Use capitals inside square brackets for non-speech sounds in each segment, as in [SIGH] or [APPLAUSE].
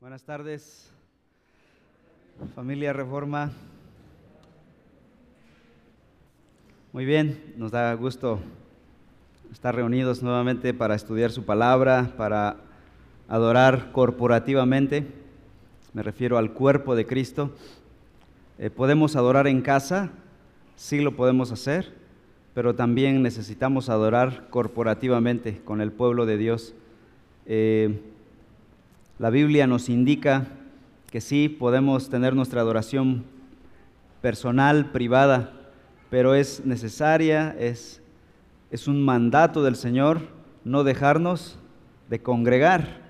Buenas tardes, familia Reforma. Muy bien, nos da gusto estar reunidos nuevamente para estudiar su palabra, para adorar corporativamente. Me refiero al cuerpo de Cristo. Eh, podemos adorar en casa, sí lo podemos hacer, pero también necesitamos adorar corporativamente con el pueblo de Dios. Eh, la Biblia nos indica que sí podemos tener nuestra adoración personal, privada, pero es necesaria, es, es un mandato del Señor no dejarnos de congregar.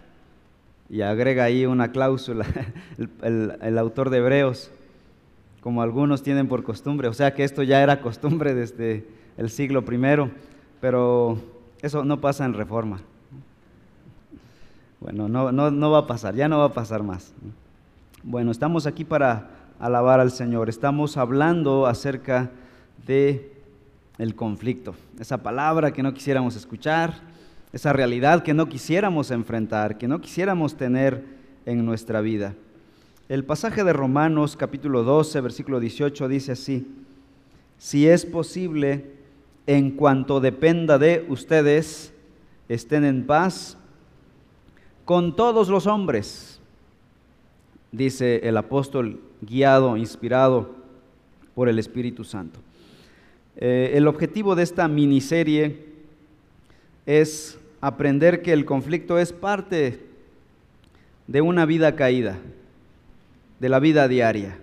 Y agrega ahí una cláusula [LAUGHS] el, el autor de Hebreos, como algunos tienen por costumbre, o sea que esto ya era costumbre desde el siglo primero, pero eso no pasa en reforma. Bueno, no, no, no va a pasar, ya no va a pasar más. Bueno, estamos aquí para alabar al Señor. Estamos hablando acerca de el conflicto, esa palabra que no quisiéramos escuchar, esa realidad que no quisiéramos enfrentar, que no quisiéramos tener en nuestra vida. El pasaje de Romanos capítulo 12, versículo 18 dice así, si es posible, en cuanto dependa de ustedes, estén en paz con todos los hombres, dice el apóstol guiado, inspirado por el Espíritu Santo. Eh, el objetivo de esta miniserie es aprender que el conflicto es parte de una vida caída, de la vida diaria,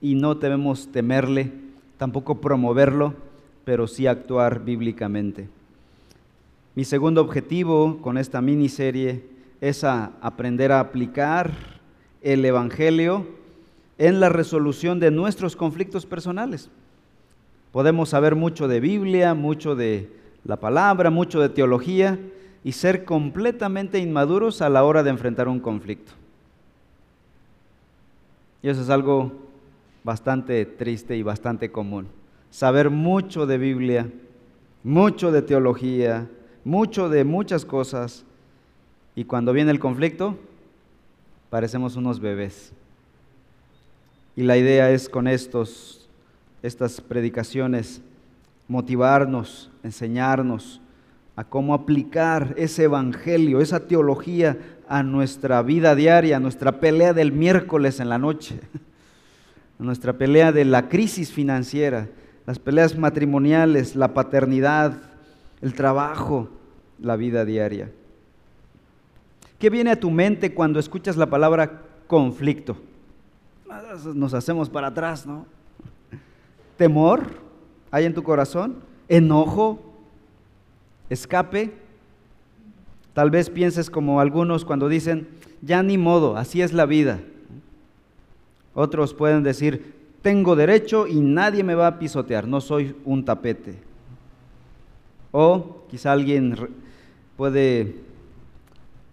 y no debemos temerle, tampoco promoverlo, pero sí actuar bíblicamente. Mi segundo objetivo con esta miniserie es aprender a aplicar el Evangelio en la resolución de nuestros conflictos personales. Podemos saber mucho de Biblia, mucho de la palabra, mucho de teología y ser completamente inmaduros a la hora de enfrentar un conflicto. Y eso es algo bastante triste y bastante común. Saber mucho de Biblia, mucho de teología, mucho de muchas cosas y cuando viene el conflicto parecemos unos bebés. Y la idea es con estos, estas predicaciones motivarnos, enseñarnos a cómo aplicar ese evangelio, esa teología a nuestra vida diaria, a nuestra pelea del miércoles en la noche, [LAUGHS] a nuestra pelea de la crisis financiera, las peleas matrimoniales, la paternidad, el trabajo, la vida diaria. ¿Qué viene a tu mente cuando escuchas la palabra conflicto? Nos hacemos para atrás, ¿no? ¿Temor hay en tu corazón? ¿Enojo? ¿Escape? Tal vez pienses como algunos cuando dicen, ya ni modo, así es la vida. Otros pueden decir, tengo derecho y nadie me va a pisotear, no soy un tapete. O quizá alguien puede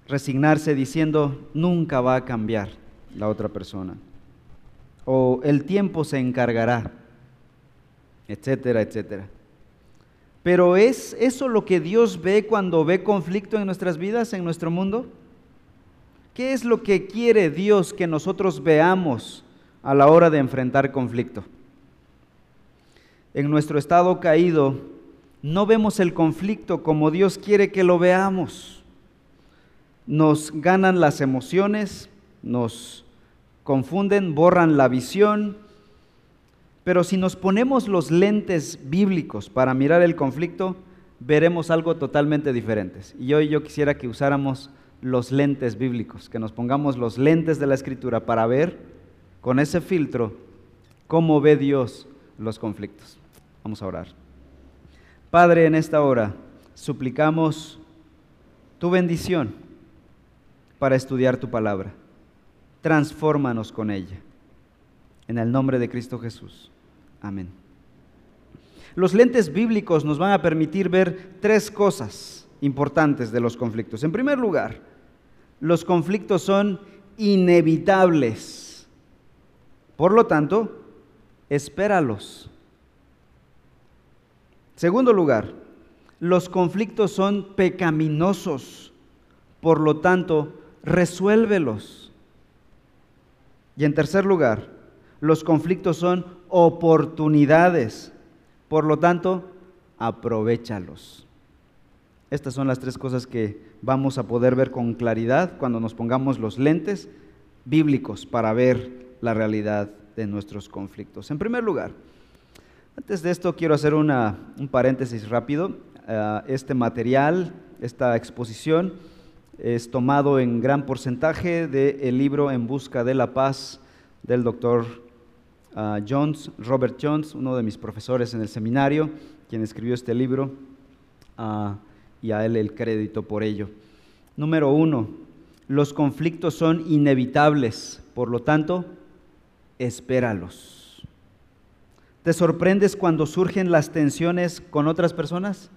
resignarse diciendo, nunca va a cambiar la otra persona. O el tiempo se encargará, etcétera, etcétera. Pero ¿es eso lo que Dios ve cuando ve conflicto en nuestras vidas, en nuestro mundo? ¿Qué es lo que quiere Dios que nosotros veamos a la hora de enfrentar conflicto? En nuestro estado caído, no vemos el conflicto como Dios quiere que lo veamos. Nos ganan las emociones, nos confunden, borran la visión. Pero si nos ponemos los lentes bíblicos para mirar el conflicto, veremos algo totalmente diferente. Y hoy yo quisiera que usáramos los lentes bíblicos, que nos pongamos los lentes de la escritura para ver con ese filtro cómo ve Dios los conflictos. Vamos a orar. Padre, en esta hora suplicamos tu bendición para estudiar tu palabra. Transfórmanos con ella. En el nombre de Cristo Jesús. Amén. Los lentes bíblicos nos van a permitir ver tres cosas importantes de los conflictos. En primer lugar, los conflictos son inevitables. Por lo tanto, espéralos. Segundo lugar, los conflictos son pecaminosos, por lo tanto, resuélvelos. Y en tercer lugar, los conflictos son oportunidades. Por lo tanto, aprovechalos. Estas son las tres cosas que vamos a poder ver con claridad cuando nos pongamos los lentes bíblicos para ver la realidad de nuestros conflictos. En primer lugar, antes de esto quiero hacer un paréntesis rápido. Ah, este material, esta exposición, es tomado en gran porcentaje del libro En Busca de la Paz del doctor ah, Jones, Robert Jones, uno de mis profesores en el seminario, quien escribió este libro, ah, y a él el crédito por ello. Número uno, los conflictos son inevitables, por lo tanto, espéralos. ¿Te sorprendes cuando surgen las tensiones con otras personas?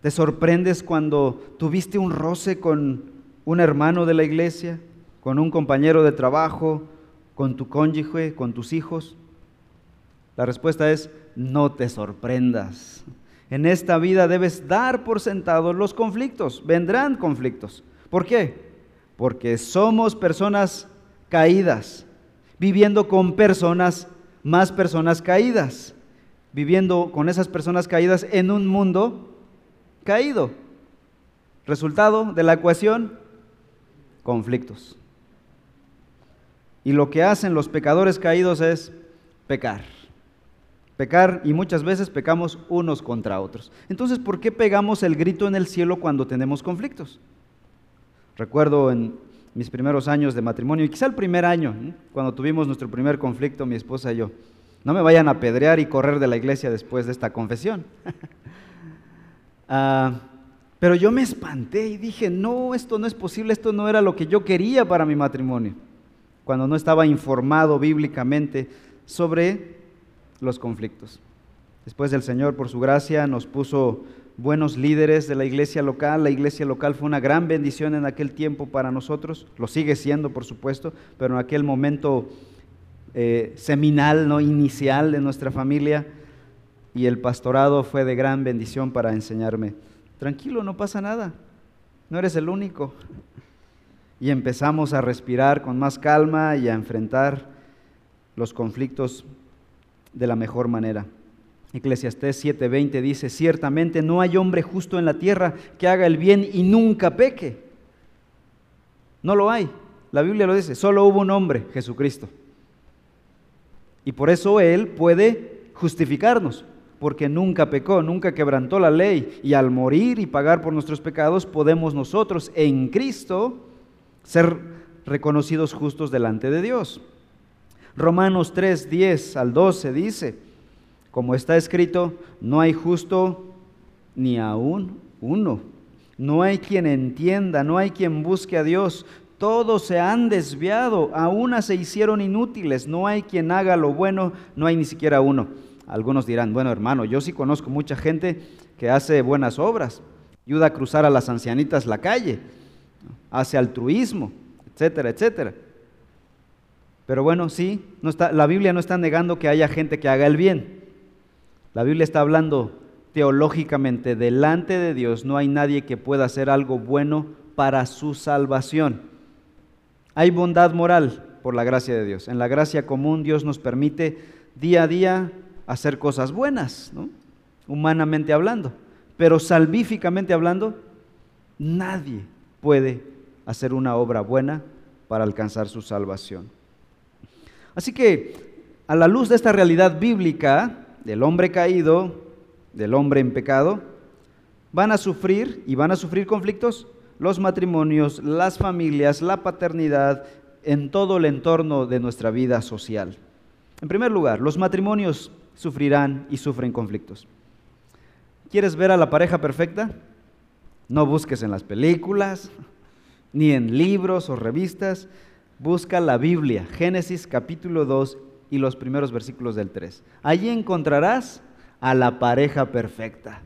¿Te sorprendes cuando tuviste un roce con un hermano de la iglesia, con un compañero de trabajo, con tu cónyuge, con tus hijos? La respuesta es, no te sorprendas. En esta vida debes dar por sentado los conflictos. Vendrán conflictos. ¿Por qué? Porque somos personas caídas, viviendo con personas, más personas caídas, viviendo con esas personas caídas en un mundo caído. Resultado de la ecuación, conflictos. Y lo que hacen los pecadores caídos es pecar. Pecar y muchas veces pecamos unos contra otros. Entonces, ¿por qué pegamos el grito en el cielo cuando tenemos conflictos? Recuerdo en mis primeros años de matrimonio, y quizá el primer año, cuando tuvimos nuestro primer conflicto, mi esposa y yo. No me vayan a pedrear y correr de la iglesia después de esta confesión. [LAUGHS] Ah, pero yo me espanté y dije, no, esto no es posible, esto no era lo que yo quería para mi matrimonio, cuando no estaba informado bíblicamente sobre los conflictos. Después el Señor, por su gracia, nos puso buenos líderes de la iglesia local. La iglesia local fue una gran bendición en aquel tiempo para nosotros, lo sigue siendo, por supuesto, pero en aquel momento eh, seminal, no inicial de nuestra familia, y el pastorado fue de gran bendición para enseñarme. Tranquilo, no pasa nada, no eres el único. Y empezamos a respirar con más calma y a enfrentar los conflictos de la mejor manera. Eclesiastés 7:20 dice, ciertamente no hay hombre justo en la tierra que haga el bien y nunca peque. No lo hay. La Biblia lo dice, solo hubo un hombre, Jesucristo. Y por eso Él puede justificarnos, porque nunca pecó, nunca quebrantó la ley. Y al morir y pagar por nuestros pecados, podemos nosotros en Cristo ser reconocidos justos delante de Dios. Romanos 3, 10 al 12 dice, como está escrito, no hay justo ni aún uno. No hay quien entienda, no hay quien busque a Dios. Todos se han desviado, a una se hicieron inútiles. No hay quien haga lo bueno, no hay ni siquiera uno. Algunos dirán, bueno hermano, yo sí conozco mucha gente que hace buenas obras, ayuda a cruzar a las ancianitas la calle, hace altruismo, etcétera, etcétera. Pero bueno, sí, no está, la Biblia no está negando que haya gente que haga el bien. La Biblia está hablando teológicamente, delante de Dios no hay nadie que pueda hacer algo bueno para su salvación. Hay bondad moral por la gracia de Dios. En la gracia común Dios nos permite día a día hacer cosas buenas, humanamente hablando. Pero salvíficamente hablando, nadie puede hacer una obra buena para alcanzar su salvación. Así que, a la luz de esta realidad bíblica del hombre caído, del hombre en pecado, van a sufrir y van a sufrir conflictos los matrimonios, las familias, la paternidad, en todo el entorno de nuestra vida social. En primer lugar, los matrimonios sufrirán y sufren conflictos. ¿Quieres ver a la pareja perfecta? No busques en las películas, ni en libros o revistas, busca la Biblia, Génesis capítulo 2 y los primeros versículos del 3. Allí encontrarás a la pareja perfecta,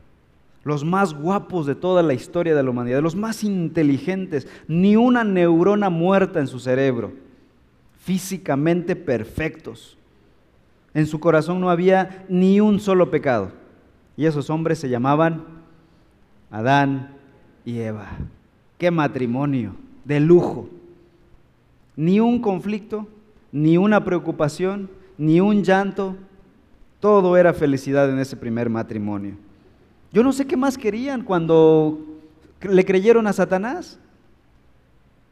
los más guapos de toda la historia de la humanidad, los más inteligentes, ni una neurona muerta en su cerebro, físicamente perfectos. En su corazón no había ni un solo pecado. Y esos hombres se llamaban Adán y Eva. ¡Qué matrimonio! de lujo. Ni un conflicto, ni una preocupación, ni un llanto. Todo era felicidad en ese primer matrimonio. Yo no sé qué más querían cuando le creyeron a Satanás.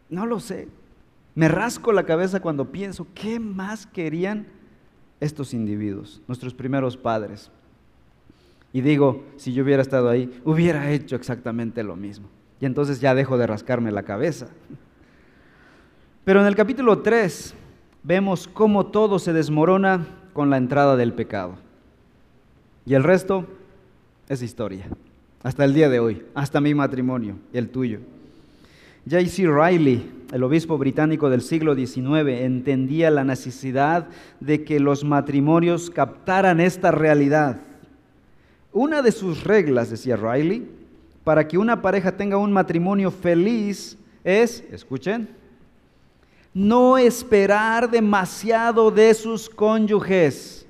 No lo sé. Me rasco la cabeza cuando pienso, ¿qué más querían estos individuos, nuestros primeros padres? Y digo, si yo hubiera estado ahí, hubiera hecho exactamente lo mismo. Y entonces ya dejo de rascarme la cabeza. Pero en el capítulo 3 vemos cómo todo se desmorona con la entrada del pecado. Y el resto es historia. Hasta el día de hoy, hasta mi matrimonio y el tuyo. J.C. Riley, el obispo británico del siglo XIX, entendía la necesidad de que los matrimonios captaran esta realidad. Una de sus reglas, decía Riley, para que una pareja tenga un matrimonio feliz es, escuchen, no esperar demasiado de sus cónyuges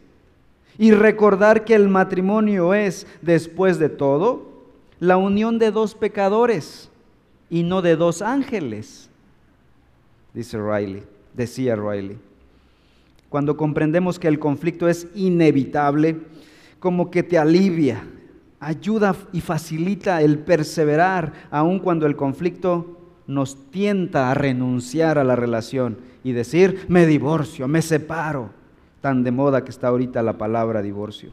y recordar que el matrimonio es, después de todo, la unión de dos pecadores y no de dos ángeles, dice Riley, decía Riley. Cuando comprendemos que el conflicto es inevitable, como que te alivia, ayuda y facilita el perseverar, aun cuando el conflicto nos tienta a renunciar a la relación y decir, me divorcio, me separo, tan de moda que está ahorita la palabra divorcio.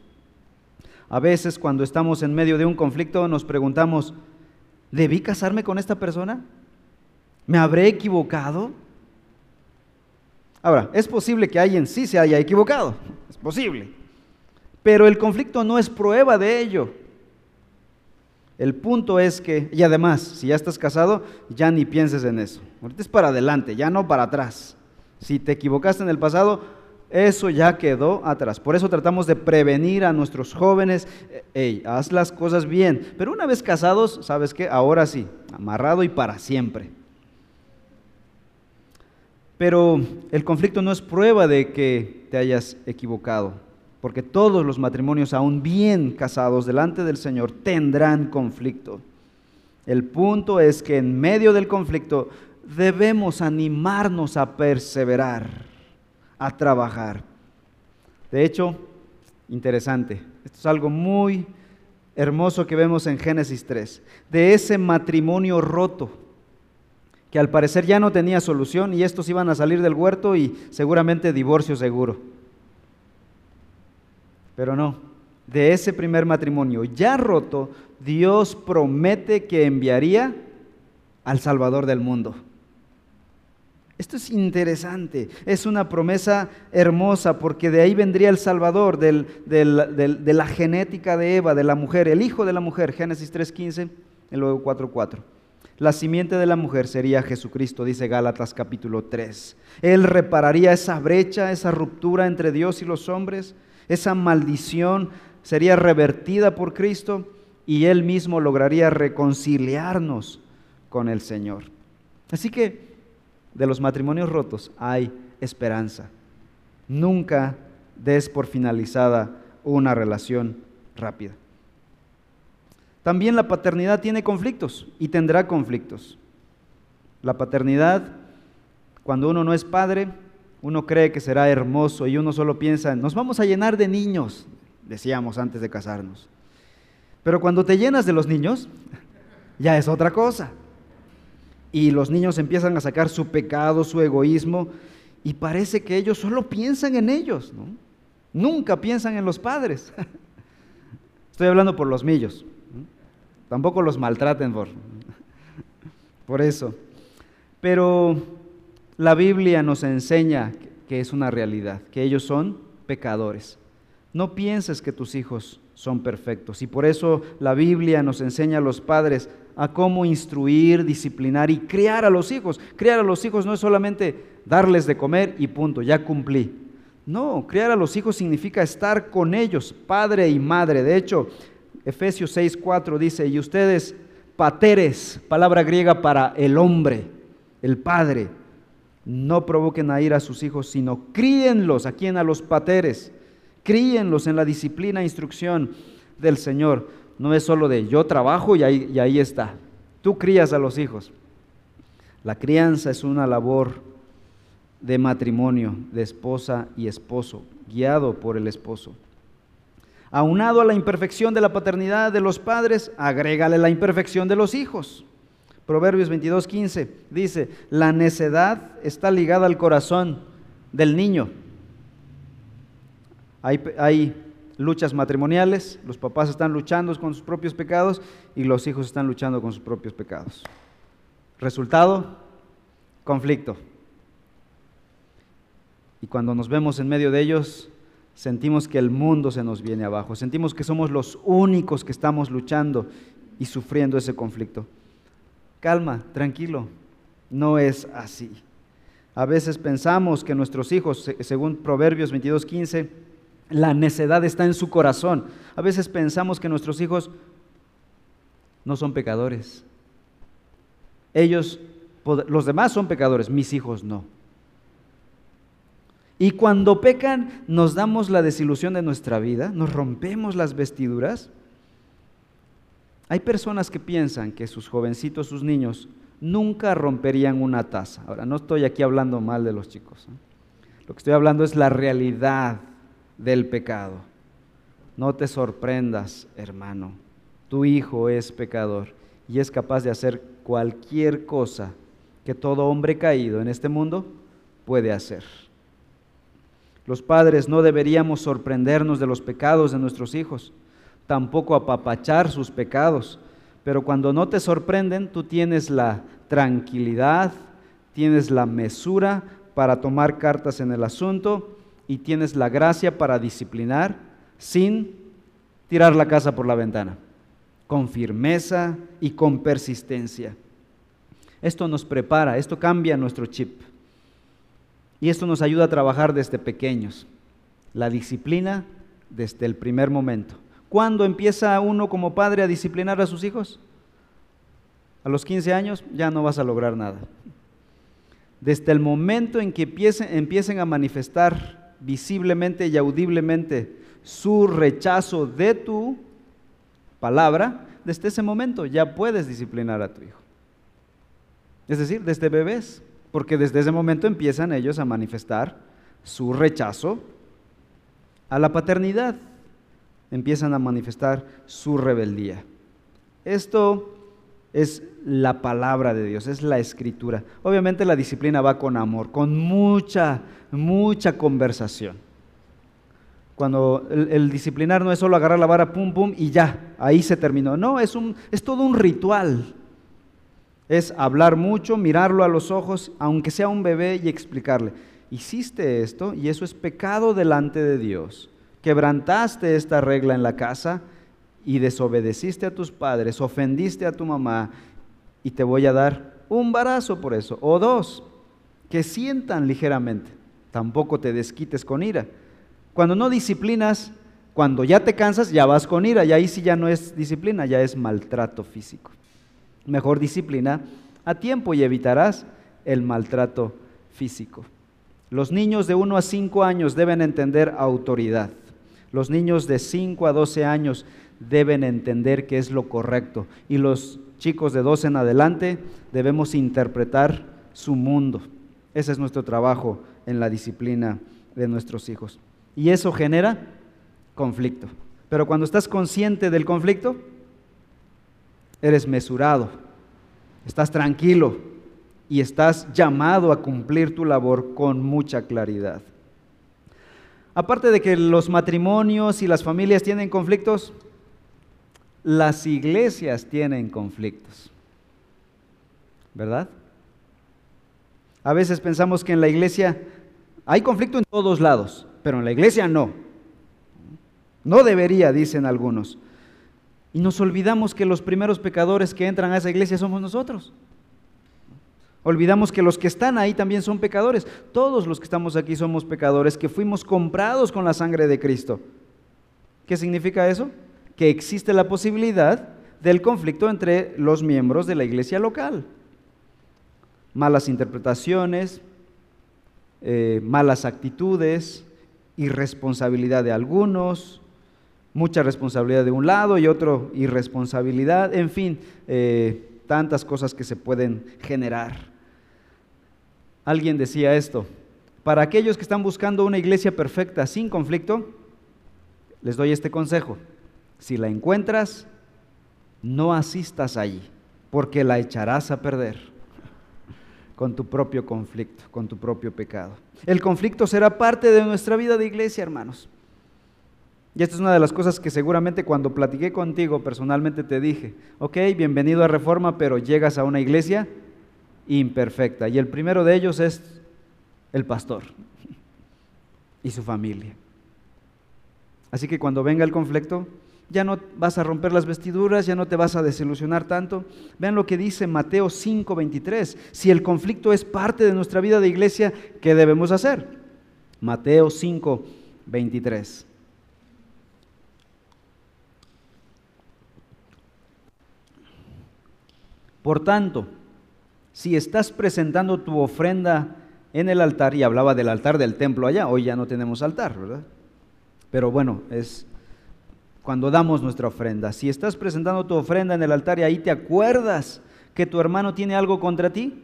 A veces cuando estamos en medio de un conflicto nos preguntamos, ¿debí casarme con esta persona? ¿Me habré equivocado? Ahora, es posible que alguien sí se haya equivocado, es posible, pero el conflicto no es prueba de ello. El punto es que, y además, si ya estás casado, ya ni pienses en eso. Ahorita es para adelante, ya no para atrás. Si te equivocaste en el pasado, eso ya quedó atrás. Por eso tratamos de prevenir a nuestros jóvenes, hey, haz las cosas bien. Pero una vez casados, ¿sabes qué? Ahora sí, amarrado y para siempre. Pero el conflicto no es prueba de que te hayas equivocado, porque todos los matrimonios, aún bien casados delante del Señor, tendrán conflicto. El punto es que en medio del conflicto debemos animarnos a perseverar, a trabajar. De hecho, interesante, esto es algo muy hermoso que vemos en Génesis 3, de ese matrimonio roto que al parecer ya no tenía solución y estos iban a salir del huerto y seguramente divorcio seguro. Pero no, de ese primer matrimonio ya roto, Dios promete que enviaría al Salvador del mundo. Esto es interesante, es una promesa hermosa porque de ahí vendría el Salvador, de la genética de Eva, de la mujer, el hijo de la mujer, Génesis 3.15 y luego 4.4. La simiente de la mujer sería Jesucristo, dice Gálatas capítulo 3. Él repararía esa brecha, esa ruptura entre Dios y los hombres, esa maldición sería revertida por Cristo y Él mismo lograría reconciliarnos con el Señor. Así que de los matrimonios rotos hay esperanza. Nunca des por finalizada una relación rápida. También la paternidad tiene conflictos y tendrá conflictos. La paternidad, cuando uno no es padre, uno cree que será hermoso y uno solo piensa, nos vamos a llenar de niños, decíamos antes de casarnos. Pero cuando te llenas de los niños, [LAUGHS] ya es otra cosa. Y los niños empiezan a sacar su pecado, su egoísmo, y parece que ellos solo piensan en ellos, ¿no? Nunca piensan en los padres. [LAUGHS] Estoy hablando por los millos. Tampoco los maltraten por, [LAUGHS] por eso. Pero la Biblia nos enseña que es una realidad, que ellos son pecadores. No pienses que tus hijos son perfectos. Y por eso la Biblia nos enseña a los padres a cómo instruir, disciplinar y criar a los hijos. Criar a los hijos no es solamente darles de comer y punto, ya cumplí. No, criar a los hijos significa estar con ellos, padre y madre. De hecho, Efesios 6:4 dice, y ustedes, pateres, palabra griega para el hombre, el padre, no provoquen a ir a sus hijos, sino críenlos, ¿a quién? A los pateres, críenlos en la disciplina e instrucción del Señor. No es solo de yo trabajo y ahí, y ahí está. Tú crías a los hijos. La crianza es una labor de matrimonio, de esposa y esposo, guiado por el esposo. Aunado a la imperfección de la paternidad de los padres, agrégale la imperfección de los hijos. Proverbios 22, 15 dice, la necedad está ligada al corazón del niño. Hay, hay, luchas matrimoniales, los papás están luchando con sus propios pecados y los hijos están luchando con sus propios pecados. Resultado, conflicto. Y cuando nos vemos en medio de ellos, sentimos que el mundo se nos viene abajo, sentimos que somos los únicos que estamos luchando y sufriendo ese conflicto. Calma, tranquilo, no es así. A veces pensamos que nuestros hijos, según Proverbios 22:15, la necedad está en su corazón. A veces pensamos que nuestros hijos no son pecadores. Ellos, los demás son pecadores, mis hijos no. Y cuando pecan, nos damos la desilusión de nuestra vida, nos rompemos las vestiduras. Hay personas que piensan que sus jovencitos, sus niños, nunca romperían una taza. Ahora, no estoy aquí hablando mal de los chicos. ¿eh? Lo que estoy hablando es la realidad del pecado. No te sorprendas, hermano. Tu hijo es pecador y es capaz de hacer cualquier cosa que todo hombre caído en este mundo puede hacer. Los padres no deberíamos sorprendernos de los pecados de nuestros hijos, tampoco apapachar sus pecados, pero cuando no te sorprenden, tú tienes la tranquilidad, tienes la mesura para tomar cartas en el asunto y tienes la gracia para disciplinar sin tirar la casa por la ventana, con firmeza y con persistencia. Esto nos prepara, esto cambia nuestro chip. Y esto nos ayuda a trabajar desde pequeños. La disciplina desde el primer momento. ¿Cuándo empieza uno como padre a disciplinar a sus hijos? A los 15 años ya no vas a lograr nada. Desde el momento en que empiecen, empiecen a manifestar visiblemente y audiblemente su rechazo de tu palabra, desde ese momento ya puedes disciplinar a tu hijo. Es decir, desde bebés porque desde ese momento empiezan ellos a manifestar su rechazo a la paternidad, empiezan a manifestar su rebeldía. Esto es la palabra de Dios, es la escritura. Obviamente la disciplina va con amor, con mucha, mucha conversación. Cuando el, disciplinar no es solo agarrar la vara, pum, pum, y ya, ahí se terminó. No, es, un, es todo un ritual es hablar mucho, mirarlo a los ojos, aunque sea un bebé, y explicarle, hiciste esto y eso es pecado delante de Dios. Quebrantaste esta regla en la casa y desobedeciste a tus padres, ofendiste a tu mamá y te voy a dar un barazo por eso, o dos, que sientan ligeramente. Tampoco te desquites con ira. Cuando no disciplinas, cuando ya te cansas, ya vas con ira, y ahí sí ya no es disciplina, ya es maltrato físico mejor disciplina a tiempo y evitarás el maltrato físico. Los niños de 1 a 5 años deben entender autoridad. Los niños de 5 a 12 años deben entender qué es lo correcto. Y los chicos de 12 en adelante debemos interpretar su mundo. Ese es nuestro trabajo en la disciplina de nuestros hijos. Y eso genera conflicto. Pero cuando estás consciente del conflicto, eres mesurado, estás tranquilo y estás llamado a cumplir tu labor con mucha claridad. Aparte de que los matrimonios y las familias tienen conflictos, las iglesias tienen conflictos. ¿Verdad? A veces pensamos que en la iglesia hay conflicto en todos lados, pero en la iglesia no. No debería, dicen algunos. Y nos olvidamos que los primeros pecadores que entran a esa iglesia somos nosotros. Olvidamos que los que están ahí también son pecadores. Todos los que estamos aquí somos pecadores que fuimos comprados con la sangre de Cristo. ¿Qué significa eso? Que existe la posibilidad del conflicto entre los miembros de la iglesia local. Malas interpretaciones, eh, malas actitudes, irresponsabilidad de algunos, mucha responsabilidad de un lado y otro irresponsabilidad, en fin, eh, tantas cosas que se pueden generar. Alguien decía esto, para aquellos que están buscando una iglesia perfecta sin conflicto, les doy este consejo. Si la encuentras, no asistas allí, porque la echarás a perder con tu propio conflicto, con tu propio pecado. El conflicto será parte de nuestra vida de iglesia, hermanos. Y esta es una de las cosas que seguramente cuando platiqué contigo personalmente te dije, ok, bienvenido a Reforma, pero llegas a una iglesia imperfecta. Y el primero de ellos es el pastor y su familia. Así que cuando venga el conflicto, ya no vas a romper las vestiduras, ya no te vas a desilusionar tanto. Vean lo que dice Mateo 5:23. Si el conflicto es parte de nuestra vida de iglesia, ¿qué debemos hacer? Mateo 5:23. Por tanto, si estás presentando tu ofrenda en el altar, y hablaba del altar del templo allá, hoy ya no tenemos altar, ¿verdad? Pero bueno, es cuando damos nuestra ofrenda. Si estás presentando tu ofrenda en el altar y ahí te acuerdas que tu hermano tiene algo contra ti,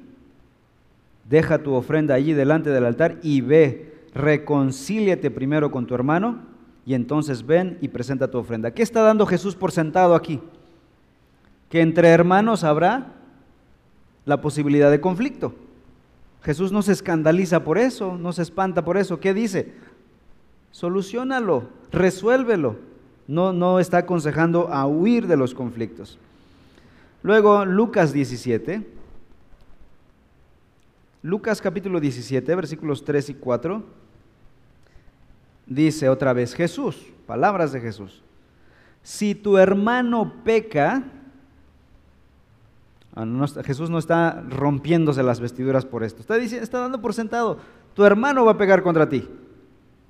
deja tu ofrenda allí delante del altar y ve, reconcíliate primero con tu hermano y entonces ven y presenta tu ofrenda. ¿Qué está dando Jesús por sentado aquí? que entre hermanos habrá la posibilidad de conflicto. Jesús no se escandaliza por eso, no se espanta por eso. ¿Qué dice? Solucionalo, resuélvelo. No, no está aconsejando a huir de los conflictos. Luego, Lucas 17. Lucas capítulo 17, versículos 3 y 4. Dice otra vez Jesús, palabras de Jesús. Si tu hermano peca, Ah, Jesús no está rompiéndose las vestiduras por esto. Está, diciendo, está dando por sentado, tu hermano va a pecar contra ti.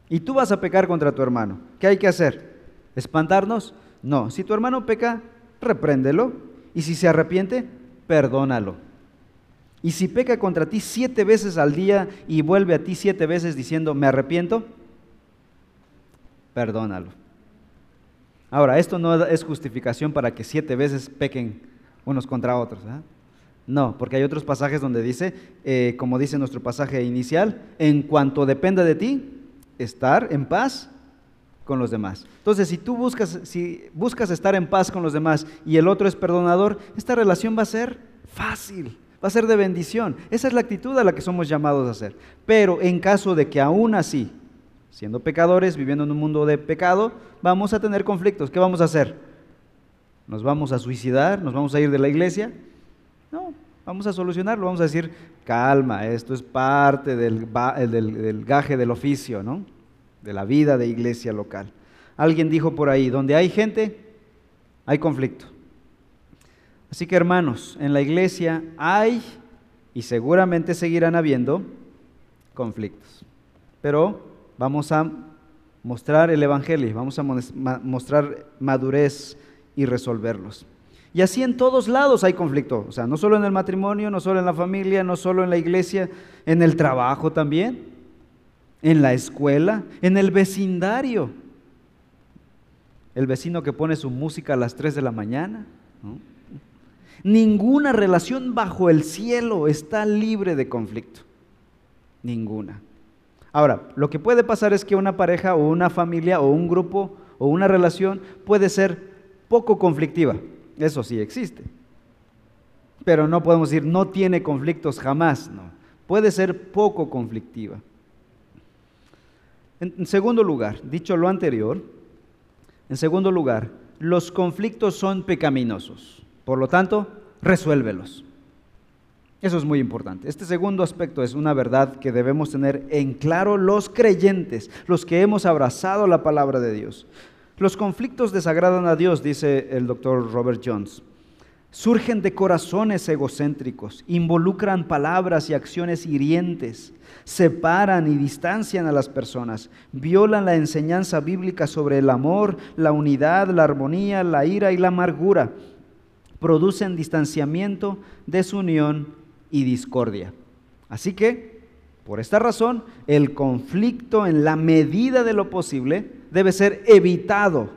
Y tú vas a pecar contra tu hermano. ¿Qué hay que hacer? ¿Espantarnos? No. Si tu hermano peca, repréndelo. Y si se arrepiente, perdónalo. Y si peca contra ti siete veces al día y vuelve a ti siete veces diciendo, me arrepiento, perdónalo. Ahora, esto no es justificación para que siete veces pequen unos contra otros. No, porque hay otros pasajes donde dice, eh, como dice nuestro pasaje inicial, en cuanto dependa de ti, estar en paz con los demás. Entonces, si tú buscas, si buscas estar en paz con los demás y el otro es perdonador, esta relación va a ser fácil, va a ser de bendición. Esa es la actitud a la que somos llamados a hacer. Pero en caso de que aún así, siendo pecadores, viviendo en un mundo de pecado, vamos a tener conflictos, ¿qué vamos a hacer? ¿Nos vamos a suicidar? ¿Nos vamos a ir de la iglesia? No, vamos a solucionarlo, vamos a decir, calma, esto es parte del, gaje del oficio, ¿no? De la vida de iglesia local. Alguien dijo por ahí, donde hay gente, hay conflicto. Así que hermanos, en la iglesia hay y seguramente seguirán habiendo conflictos. Pero vamos a mostrar el Evangelio, vamos a mostrar madurez y resolverlos. Y así en todos lados hay conflicto, o sea, no solo en el matrimonio, no solo en la familia, no solo en la iglesia, en el trabajo también, en la escuela, en el vecindario. El vecino que pone su música a las 3 de la mañana. Ninguna relación bajo el cielo está libre de conflicto. Ninguna. Ahora, lo que puede pasar es que una pareja o una familia o un grupo o una relación puede ser poco conflictiva. Eso sí existe. Pero no podemos decir no tiene conflictos jamás, no. Puede ser poco conflictiva. En segundo lugar, dicho lo anterior, en segundo lugar, los conflictos son pecaminosos. Por lo tanto, resuélvelos. Eso es muy importante. Este segundo aspecto es una verdad que debemos tener en claro los creyentes, los que hemos abrazado la palabra de Dios. Los conflictos desagradan a Dios, dice el doctor Robert Jones. Surgen de corazones egocéntricos, involucran palabras y acciones hirientes, separan y distancian a las personas, violan la enseñanza bíblica sobre el amor, la unidad, la armonía, la ira y la amargura, producen distanciamiento, desunión y discordia. Así que, por esta razón, el conflicto en la medida de lo posible debe ser evitado.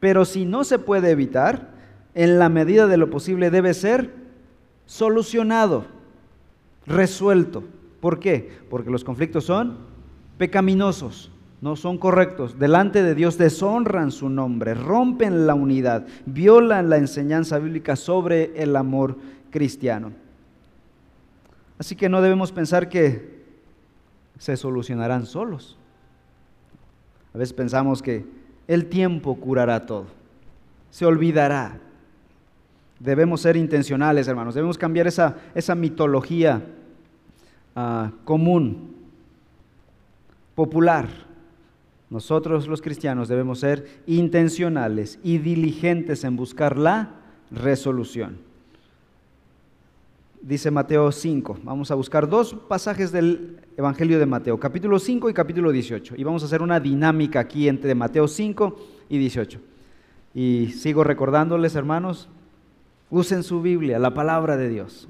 Pero si no se puede evitar, en la medida de lo posible debe ser solucionado, resuelto. ¿Por qué? Porque los conflictos son pecaminosos, no son correctos. Delante de Dios deshonran su nombre, rompen la unidad, violan la enseñanza bíblica sobre el amor cristiano. Así que no debemos pensar que se solucionarán solos. A veces pensamos que el tiempo curará todo, se olvidará. Debemos ser intencionales, hermanos, debemos cambiar esa, esa mitología ah, común, popular. Nosotros los cristianos debemos ser intencionales y diligentes en buscar la resolución dice Mateo 5. Vamos a buscar dos pasajes del Evangelio de Mateo, capítulo 5 y capítulo 18. Y vamos a hacer una dinámica aquí entre Mateo 5 y 18. Y sigo recordándoles, hermanos, usen su Biblia, la palabra de Dios.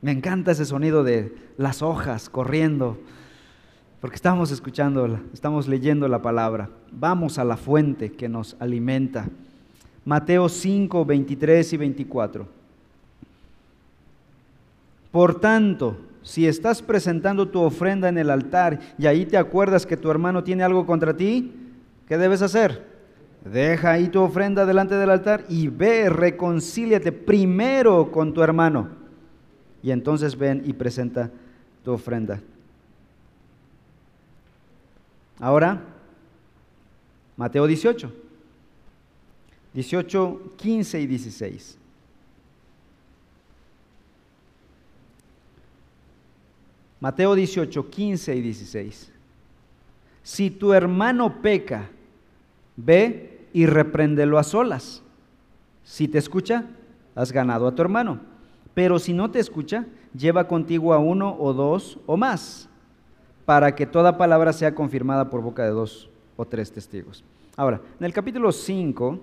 Me encanta ese sonido de las hojas corriendo, porque estamos escuchando, estamos leyendo la palabra. Vamos a la fuente que nos alimenta. Mateo 5, 23 y 24. Por tanto, si estás presentando tu ofrenda en el altar y ahí te acuerdas que tu hermano tiene algo contra ti, ¿qué debes hacer? Deja ahí tu ofrenda delante del altar y ve, reconcíliate primero con tu hermano. Y entonces ven y presenta tu ofrenda. Ahora, Mateo 18, 18, 15 y 16. Mateo 18, 15 y 16. Si tu hermano peca, ve y repréndelo a solas. Si te escucha, has ganado a tu hermano. Pero si no te escucha, lleva contigo a uno o dos o más, para que toda palabra sea confirmada por boca de dos o tres testigos. Ahora, en el capítulo 5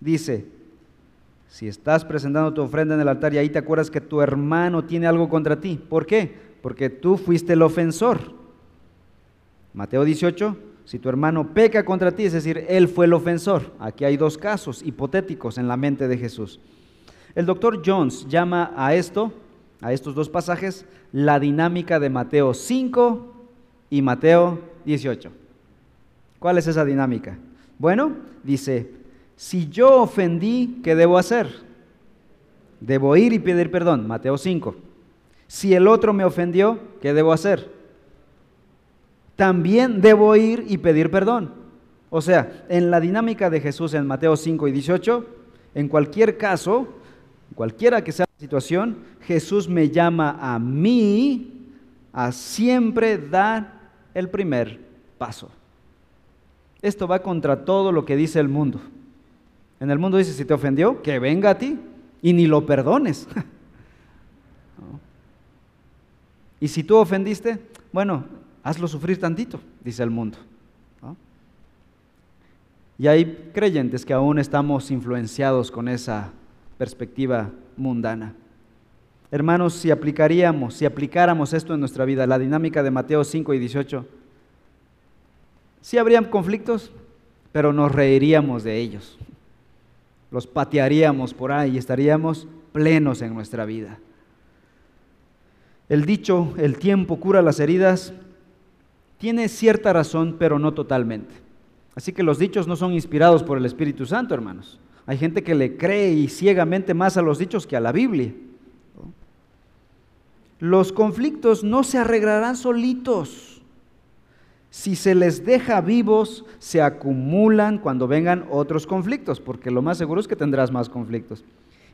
dice, si estás presentando tu ofrenda en el altar y ahí te acuerdas que tu hermano tiene algo contra ti, ¿por qué? Porque tú fuiste el ofensor. Mateo 18, si tu hermano peca contra ti, es decir, él fue el ofensor. Aquí hay dos casos hipotéticos en la mente de Jesús. El doctor Jones llama a esto, a estos dos pasajes, la dinámica de Mateo 5 y Mateo 18. ¿Cuál es esa dinámica? Bueno, dice, si yo ofendí, ¿qué debo hacer? Debo ir y pedir perdón, Mateo 5. Si el otro me ofendió, ¿qué debo hacer? También debo ir y pedir perdón. O sea, en la dinámica de Jesús en Mateo 5 y 18, en cualquier caso, cualquiera que sea la situación, Jesús me llama a mí a siempre dar el primer paso. Esto va contra todo lo que dice el mundo. En el mundo dice, si te ofendió, que venga a ti y ni lo perdones. [LAUGHS] Y si tú ofendiste, bueno, hazlo sufrir tantito, dice el mundo. Y hay creyentes que aún estamos influenciados con esa perspectiva mundana. Hermanos, si aplicaríamos, si aplicáramos esto en nuestra vida, la dinámica de Mateo 5 y 18, sí habrían conflictos, pero nos reiríamos de ellos. Los patearíamos por ahí y estaríamos plenos en nuestra vida. El dicho, el tiempo cura las heridas, tiene cierta razón, pero no totalmente. Así que los dichos no son inspirados por el Espíritu Santo, hermanos. Hay gente que le cree y ciegamente más a los dichos que a la Biblia. Los conflictos no se arreglarán solitos. Si se les deja vivos, se acumulan cuando vengan otros conflictos, porque lo más seguro es que tendrás más conflictos.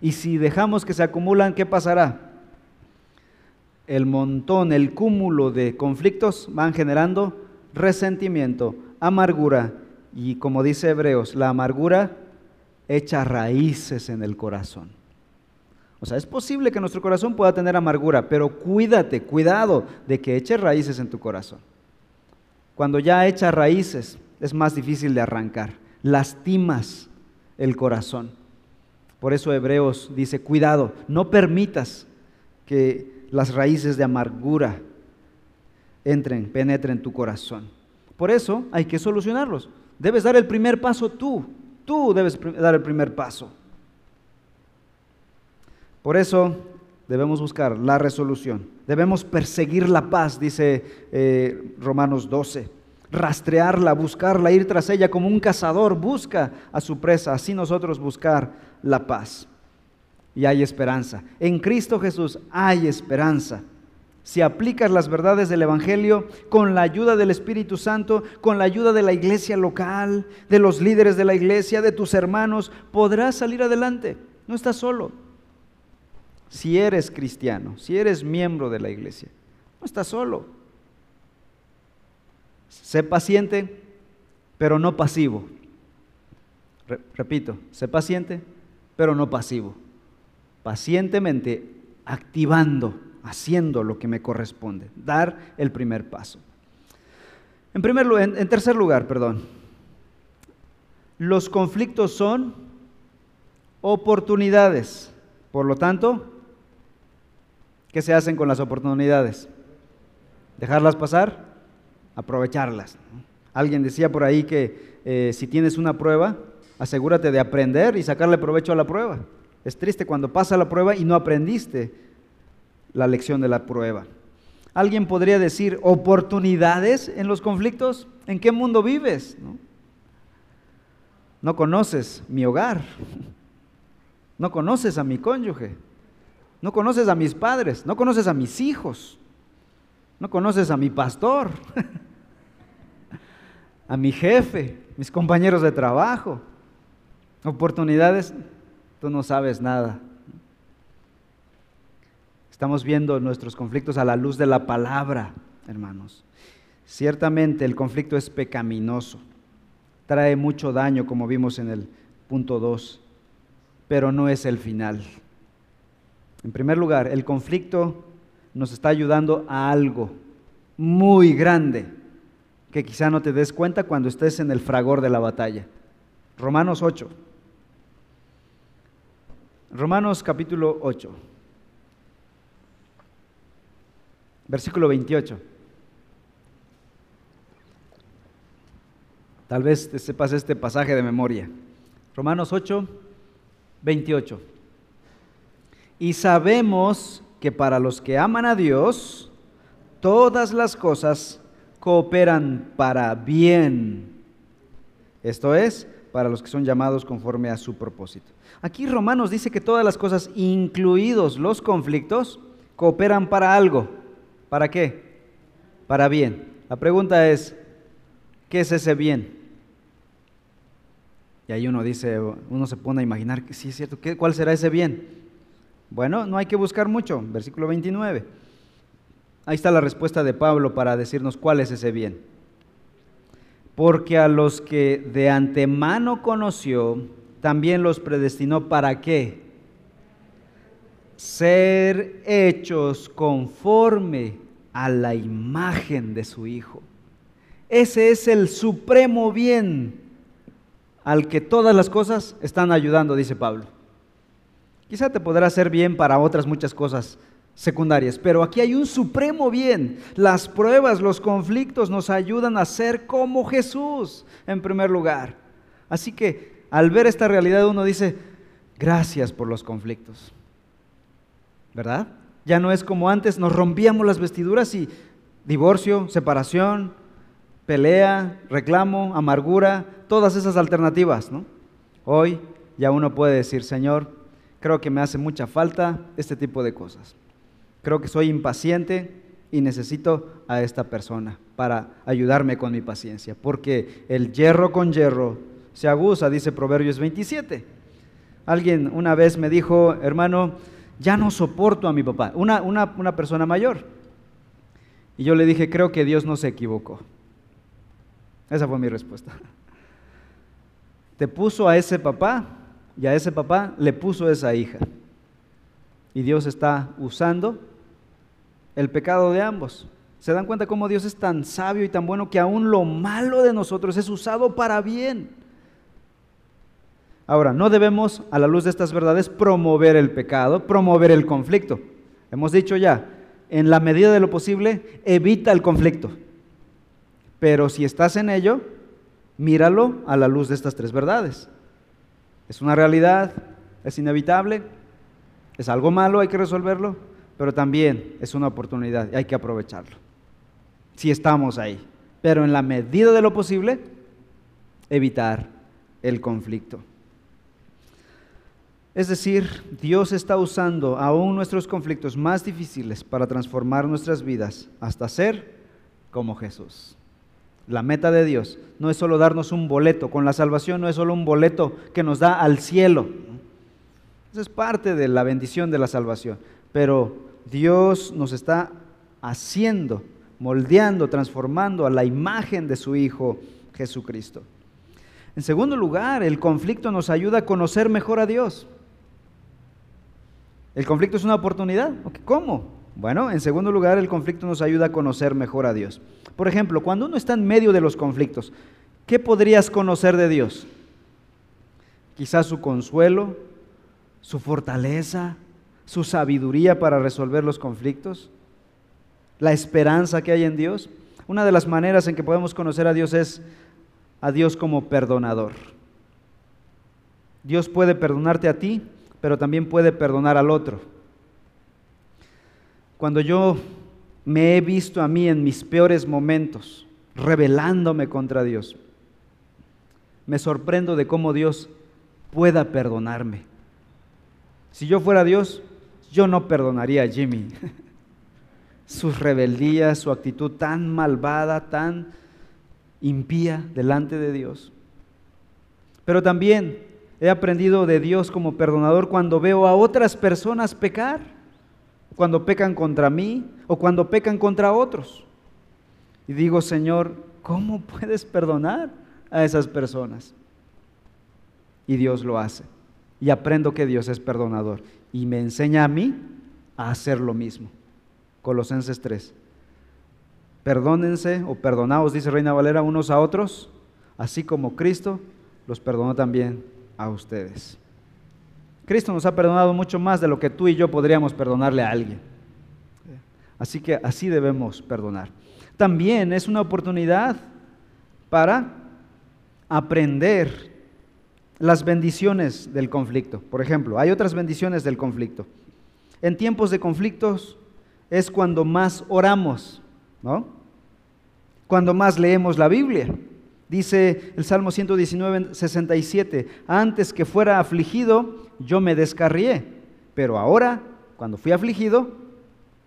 Y si dejamos que se acumulan, ¿qué pasará? El montón, el cúmulo de conflictos van generando resentimiento, amargura y como dice Hebreos, la amargura echa raíces en el corazón. O sea, es posible que nuestro corazón pueda tener amargura, pero cuídate, cuidado de que eche raíces en tu corazón. Cuando ya echa raíces es más difícil de arrancar, lastimas el corazón. Por eso Hebreos dice, cuidado, no permitas que las raíces de amargura entren, penetren tu corazón. Por eso hay que solucionarlos. Debes dar el primer paso tú. Tú debes dar el primer paso. Por eso debemos buscar la resolución. Debemos perseguir la paz, dice eh, Romanos 12. Rastrearla, buscarla, ir tras ella como un cazador busca a su presa. Así nosotros buscar la paz. Y hay esperanza. En Cristo Jesús hay esperanza. Si aplicas las verdades del Evangelio con la ayuda del Espíritu Santo, con la ayuda de la iglesia local, de los líderes de la iglesia, de tus hermanos, podrás salir adelante. No estás solo. Si eres cristiano, si eres miembro de la iglesia, no estás solo. Sé paciente, pero no pasivo. repito, sé paciente, pero no pasivo. Pacientemente activando haciendo lo que me corresponde, dar el primer paso. En, tercer lugar, perdón, los conflictos son oportunidades. Por lo tanto, ¿qué se hacen con las oportunidades? ¿Dejarlas pasar? Aprovecharlas. Alguien decía por ahí que eh, si tienes una prueba, asegúrate de aprender y sacarle provecho a la prueba. Es triste cuando pasa la prueba y no aprendiste la lección de la prueba. Alguien podría decir, oportunidades en los conflictos. ¿En qué mundo vives? ¿No? no conoces mi hogar. No conoces a mi cónyuge. No conoces a mis padres. No conoces a mis hijos. No conoces a mi pastor. [LAUGHS] a mi jefe, mis compañeros de trabajo. Oportunidades, tú no sabes nada. Estamos viendo nuestros conflictos a la luz de la palabra, hermanos. Ciertamente el conflicto es pecaminoso, trae mucho daño, como vimos en el punto 2, pero no es el final. En primer lugar, el conflicto nos está ayudando a algo muy grande que quizá no te des cuenta cuando estés en el fragor de la batalla. Romanos 8. Romanos capítulo 8. versículo 28. Tal vez te sepas este pasaje de memoria. Romanos 8, 28. Y sabemos que para los que aman a Dios, todas las cosas cooperan para bien. Esto es, para los que son llamados conforme a su propósito. Aquí Romanos dice que todas las cosas, incluidos los conflictos, cooperan para algo. ¿Para qué? Para bien. La pregunta es, ¿qué es ese bien? Y ahí uno dice, uno se pone a imaginar que sí es cierto, ¿cuál será ese bien? Bueno, no hay que buscar mucho, versículo 29. Ahí está la respuesta de Pablo para decirnos cuál es ese bien. Porque a los que de antemano conoció, también los predestinó para qué? ser hechos conforme a la imagen de su Hijo. Ese es el supremo bien al que todas las cosas están ayudando, dice Pablo. Quizá te podrá hacer bien para otras muchas cosas secundarias, pero aquí hay un supremo bien. Las pruebas, los conflictos nos ayudan a ser como Jesús, en primer lugar. Así que al ver esta realidad uno dice, gracias por los conflictos. ¿verdad? Ya no es como antes, nos rompíamos las vestiduras y divorcio, separación, pelea, reclamo, amargura, todas esas alternativas, ¿no? Hoy ya uno puede decir, Señor, creo que me hace mucha falta este tipo de cosas. Creo que soy impaciente y necesito a esta persona para ayudarme con mi paciencia, porque el hierro con hierro se aguza, dice Proverbios 27. Alguien una vez me dijo, hermano, ya no soporto a mi papá, una, una, persona mayor. Y yo le dije, creo que Dios no se equivocó. Esa fue mi respuesta. [LAUGHS] Te puso a ese papá y a ese papá le puso esa hija. Y Dios está usando el pecado de ambos. ¿Se dan cuenta cómo Dios es tan sabio y tan bueno que aún lo malo de nosotros es usado para bien? Ahora, no debemos, a la luz de estas verdades, promover el pecado, promover el conflicto. Hemos dicho ya, en la medida de lo posible, evita el conflicto. Pero si estás en ello, míralo a la luz de estas tres verdades. Es una realidad, es inevitable, Es algo malo, hay que resolverlo, pero también es una oportunidad y hay que aprovecharlo. Si estamos ahí. Pero en la medida de lo posible, evitar el conflicto. Es decir, Dios está usando aún nuestros conflictos más difíciles para transformar nuestras vidas hasta ser como Jesús. La meta de Dios no es solo darnos un boleto, con la salvación no es solo un boleto que nos da al cielo. Eso es parte de la bendición de la salvación, pero Dios nos está haciendo, moldeando, transformando a la imagen de su Hijo Jesucristo. En segundo lugar, el conflicto nos ayuda a conocer mejor a Dios. ¿El conflicto es una oportunidad? ¿Cómo? Bueno, en segundo lugar, el conflicto nos ayuda a conocer mejor a Dios. Por ejemplo, cuando uno está en medio de los conflictos, ¿qué podrías conocer de Dios? Quizás su consuelo, su fortaleza, su sabiduría para resolver los conflictos, la esperanza que hay en Dios. Una de las maneras en que podemos conocer a Dios es a Dios como perdonador. Dios puede perdonarte a ti, pero también puede perdonar al otro. Cuando yo me he visto a mí en mis peores momentos, rebelándome contra Dios, me sorprendo de cómo Dios pueda perdonarme. Si yo fuera Dios, yo no perdonaría a Jimmy. Sus rebeldías, su actitud tan malvada, tan impía delante de Dios. Pero también he aprendido de Dios como perdonador cuando veo a otras personas pecar, cuando pecan contra mí o cuando pecan contra otros. Y digo, Señor, ¿cómo puedes perdonar a esas personas? Y Dios lo hace. Y aprendo que Dios es perdonador. Y me enseña a mí a hacer lo mismo. Colosenses 3. Perdónense o perdonaos, dice Reina Valera, unos a otros, así como Cristo los perdonó también a ustedes. Cristo nos ha perdonado mucho más de lo que tú y yo podríamos perdonarle a alguien. Así que así debemos perdonar. También es una oportunidad para aprender las bendiciones del conflicto. Por ejemplo, hay otras bendiciones del conflicto. En tiempos de conflictos es cuando más oramos, ¿no? Cuando más leemos la Biblia. Dice el Salmo 119, 67, antes que fuera afligido, yo me descarrié, pero ahora, cuando fui afligido,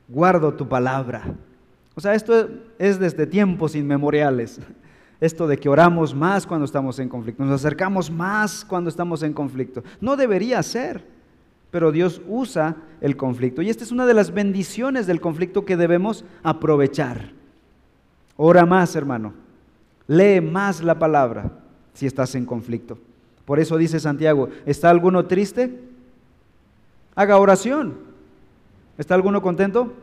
guardo tu palabra. O sea, esto es desde tiempos inmemoriales. Esto de que oramos más cuando estamos en conflicto, nos acercamos más cuando estamos en conflicto. No debería ser, pero Dios usa el conflicto. Y esta es una de las bendiciones del conflicto que debemos aprovechar. Ora más, hermano. Lee más la palabra si estás en conflicto. Por eso dice Santiago, ¿está alguno triste? Haga oración. ¿Está alguno contento?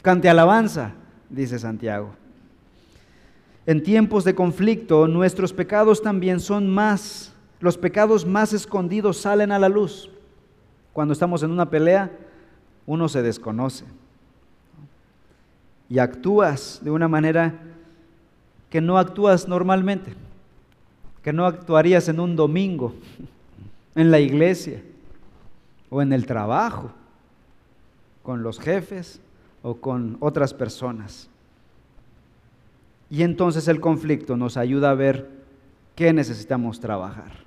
Cante alabanza, dice Santiago. En tiempos de conflicto, nuestros pecados también son más, los pecados más escondidos salen a la luz. Cuando estamos en una pelea, uno se desconoce y actúas de una manera que no actúas normalmente, que no actuarías en un domingo, [LAUGHS] en la iglesia o en el trabajo, con los jefes o con otras personas. Y entonces el conflicto nos ayuda a ver qué necesitamos trabajar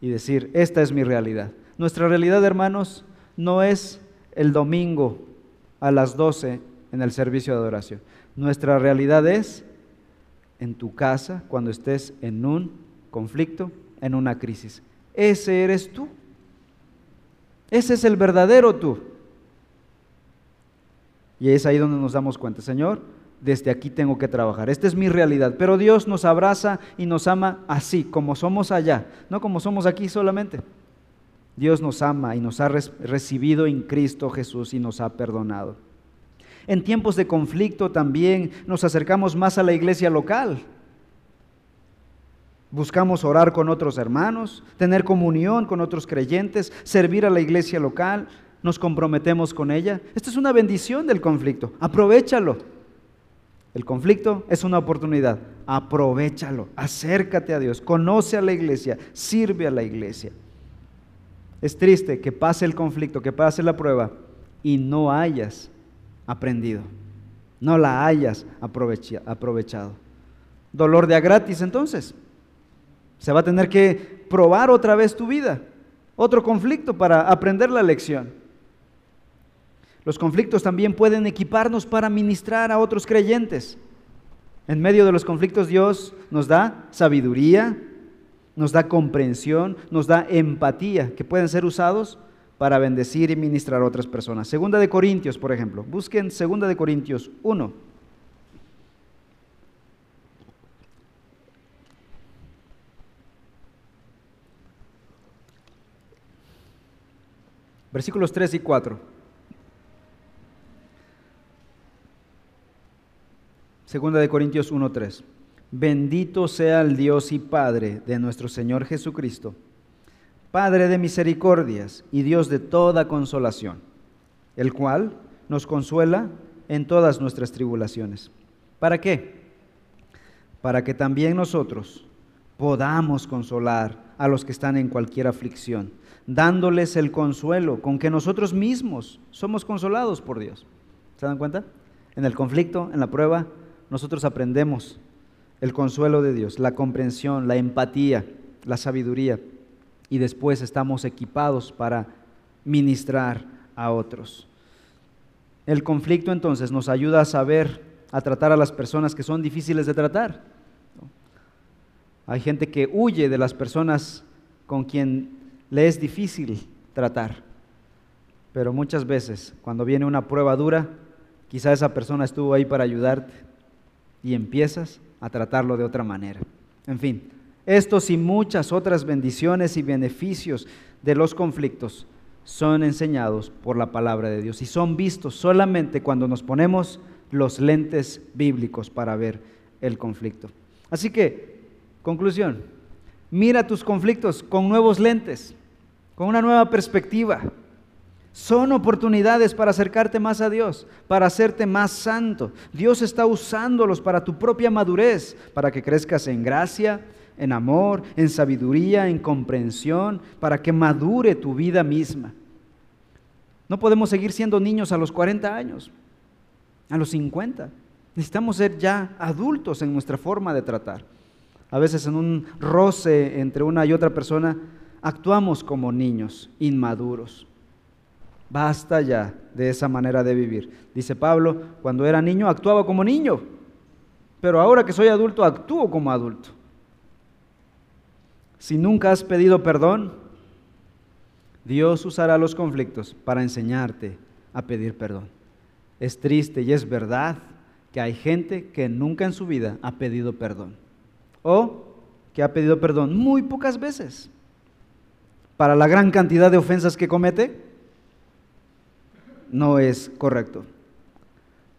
y decir, esta es mi realidad. Nuestra realidad, hermanos, no es el domingo a las 12 en el servicio de adoración. Nuestra realidad es en tu casa cuando estés en un conflicto, en una crisis. Ese eres tú. Ese es el verdadero tú. Y es ahí donde nos damos cuenta, Señor, desde aquí tengo que trabajar. Esta es mi realidad. Pero Dios nos abraza y nos ama así, como somos allá, no como somos aquí solamente. Dios nos ama y nos ha recibido en Cristo Jesús y nos ha perdonado. En tiempos de conflicto también nos acercamos más a la iglesia local. Buscamos orar con otros hermanos, tener comunión con otros creyentes, servir a la iglesia local, nos comprometemos con ella. Esta es una bendición del conflicto. Aprovechalo. El conflicto es una oportunidad. Aprovechalo. Acércate a Dios. Conoce a la iglesia. Sirve a la iglesia. Es triste que pase el conflicto, que pase la prueba y no hayas aprendido, no la hayas aprovechado. Dolor de a gratis entonces. Se va a tener que probar otra vez tu vida, otro conflicto para aprender la lección. Los conflictos también pueden equiparnos para ministrar a otros creyentes. En medio de los conflictos Dios nos da sabiduría, nos da comprensión, nos da empatía, que pueden ser usados para bendecir y ministrar a otras personas. Segunda de Corintios, por ejemplo. Busquen Segunda de Corintios 1. Versículos 3 y 4. Segunda de Corintios 1:3. Bendito sea el Dios y Padre de nuestro Señor Jesucristo, Padre de misericordias y Dios de toda consolación, el cual nos consuela en todas nuestras tribulaciones. ¿Para qué? Para que también nosotros podamos consolar a los que están en cualquier aflicción, dándoles el consuelo con que nosotros mismos somos consolados por Dios. ¿Se dan cuenta? En el conflicto, en la prueba, nosotros aprendemos el consuelo de Dios, la comprensión, la empatía, la sabiduría, y después estamos equipados para ministrar a otros. El conflicto entonces nos ayuda a saber, a tratar a las personas que son difíciles de tratar. Hay gente que huye de las personas con quien le es difícil tratar, pero muchas veces cuando viene una prueba dura, quizá esa persona estuvo ahí para ayudarte y empiezas a tratarlo de otra manera. En fin, estos y muchas otras bendiciones y beneficios de los conflictos son enseñados por la palabra de Dios y son vistos solamente cuando nos ponemos los lentes bíblicos para ver el conflicto. Así que, conclusión, mira tus conflictos con nuevos lentes, con una nueva perspectiva. Son oportunidades para acercarte más a Dios, para hacerte más santo. Dios está usándolos para tu propia madurez, para que crezcas en gracia, en amor, en sabiduría, en comprensión, para que madure tu vida misma. No podemos seguir siendo niños a los 40 años, a los 50. Necesitamos ser ya adultos en nuestra forma de tratar. A veces en un roce entre una y otra persona actuamos como niños inmaduros. Basta ya de esa manera de vivir. Dice Pablo, cuando era niño actuaba como niño, pero ahora que soy adulto actúo como adulto. Si nunca has pedido perdón, Dios usará los conflictos para enseñarte a pedir perdón. Es triste y es verdad que hay gente que nunca en su vida ha pedido perdón. O que ha pedido perdón muy pocas veces. Para la gran cantidad de ofensas que comete, no es correcto.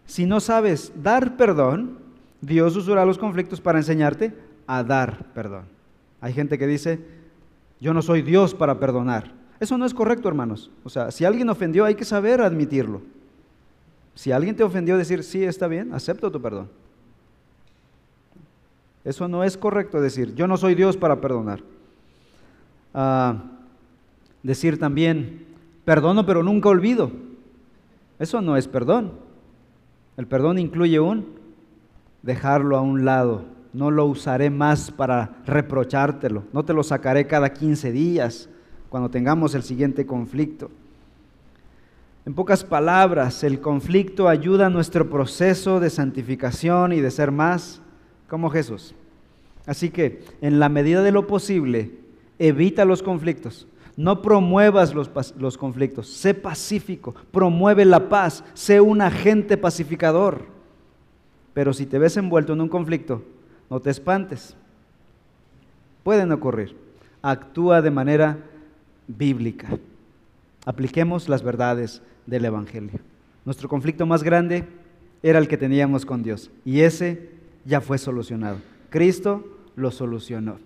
Si no sabes dar perdón, Dios usará los conflictos para enseñarte a dar perdón. Hay gente que dice, yo no soy Dios para perdonar. Eso no es correcto, hermanos. O sea, si alguien ofendió, hay que saber admitirlo. Si alguien te ofendió, decir, sí, está bien, acepto tu perdón. Eso no es correcto decir, yo no soy Dios para perdonar. Ah, decir también, perdono pero nunca olvido. Eso no es perdón. El perdón incluye un dejarlo a un lado. No lo usaré más para reprochártelo. No te lo sacaré cada 15 días cuando tengamos el siguiente conflicto. En pocas palabras, el conflicto ayuda a nuestro proceso de santificación y de ser más como Jesús. Así que, en la medida de lo posible, evita los conflictos. No promuevas los, conflictos, sé pacífico, promueve la paz, sé un agente pacificador. Pero si te ves envuelto en un conflicto, no te espantes. Pueden ocurrir. Actúa de manera bíblica. Apliquemos las verdades del Evangelio. Nuestro conflicto más grande era el que teníamos con Dios y ese ya fue solucionado. Cristo lo solucionó.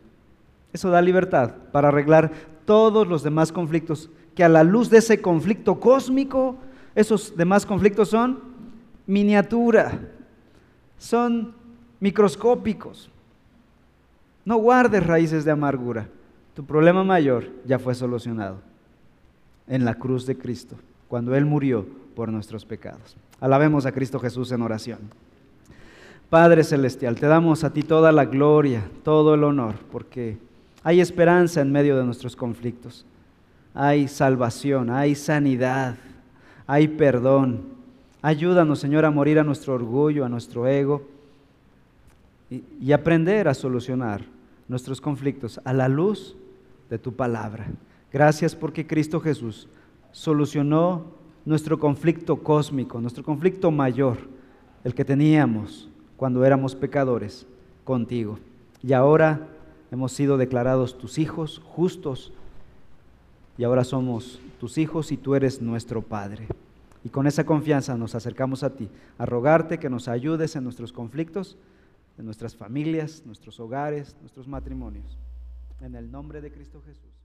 Eso da libertad para arreglar todos los demás conflictos, que a la luz de ese conflicto cósmico, esos demás conflictos son miniatura, son microscópicos. No guardes raíces de amargura. Tu problema mayor ya fue solucionado. en la cruz de Cristo, cuando Él murió por nuestros pecados. Alabemos a Cristo Jesús en oración. Padre Celestial, te damos a ti toda la gloria, todo el honor, porque hay esperanza en medio de nuestros conflictos. Hay salvación, hay sanidad, hay perdón. Ayúdanos, Señor, a morir a nuestro orgullo, a nuestro ego y, y aprender a solucionar nuestros conflictos a la luz de tu palabra. Gracias porque Cristo Jesús solucionó nuestro conflicto cósmico, nuestro conflicto mayor, el que teníamos cuando éramos pecadores contigo. Y ahora hemos sido declarados tus hijos justos y ahora somos tus hijos y tú eres nuestro Padre. Y con esa confianza nos acercamos a ti, a rogarte que nos ayudes en nuestros conflictos, en nuestras familias, nuestros hogares, nuestros matrimonios. En el nombre de Cristo Jesús.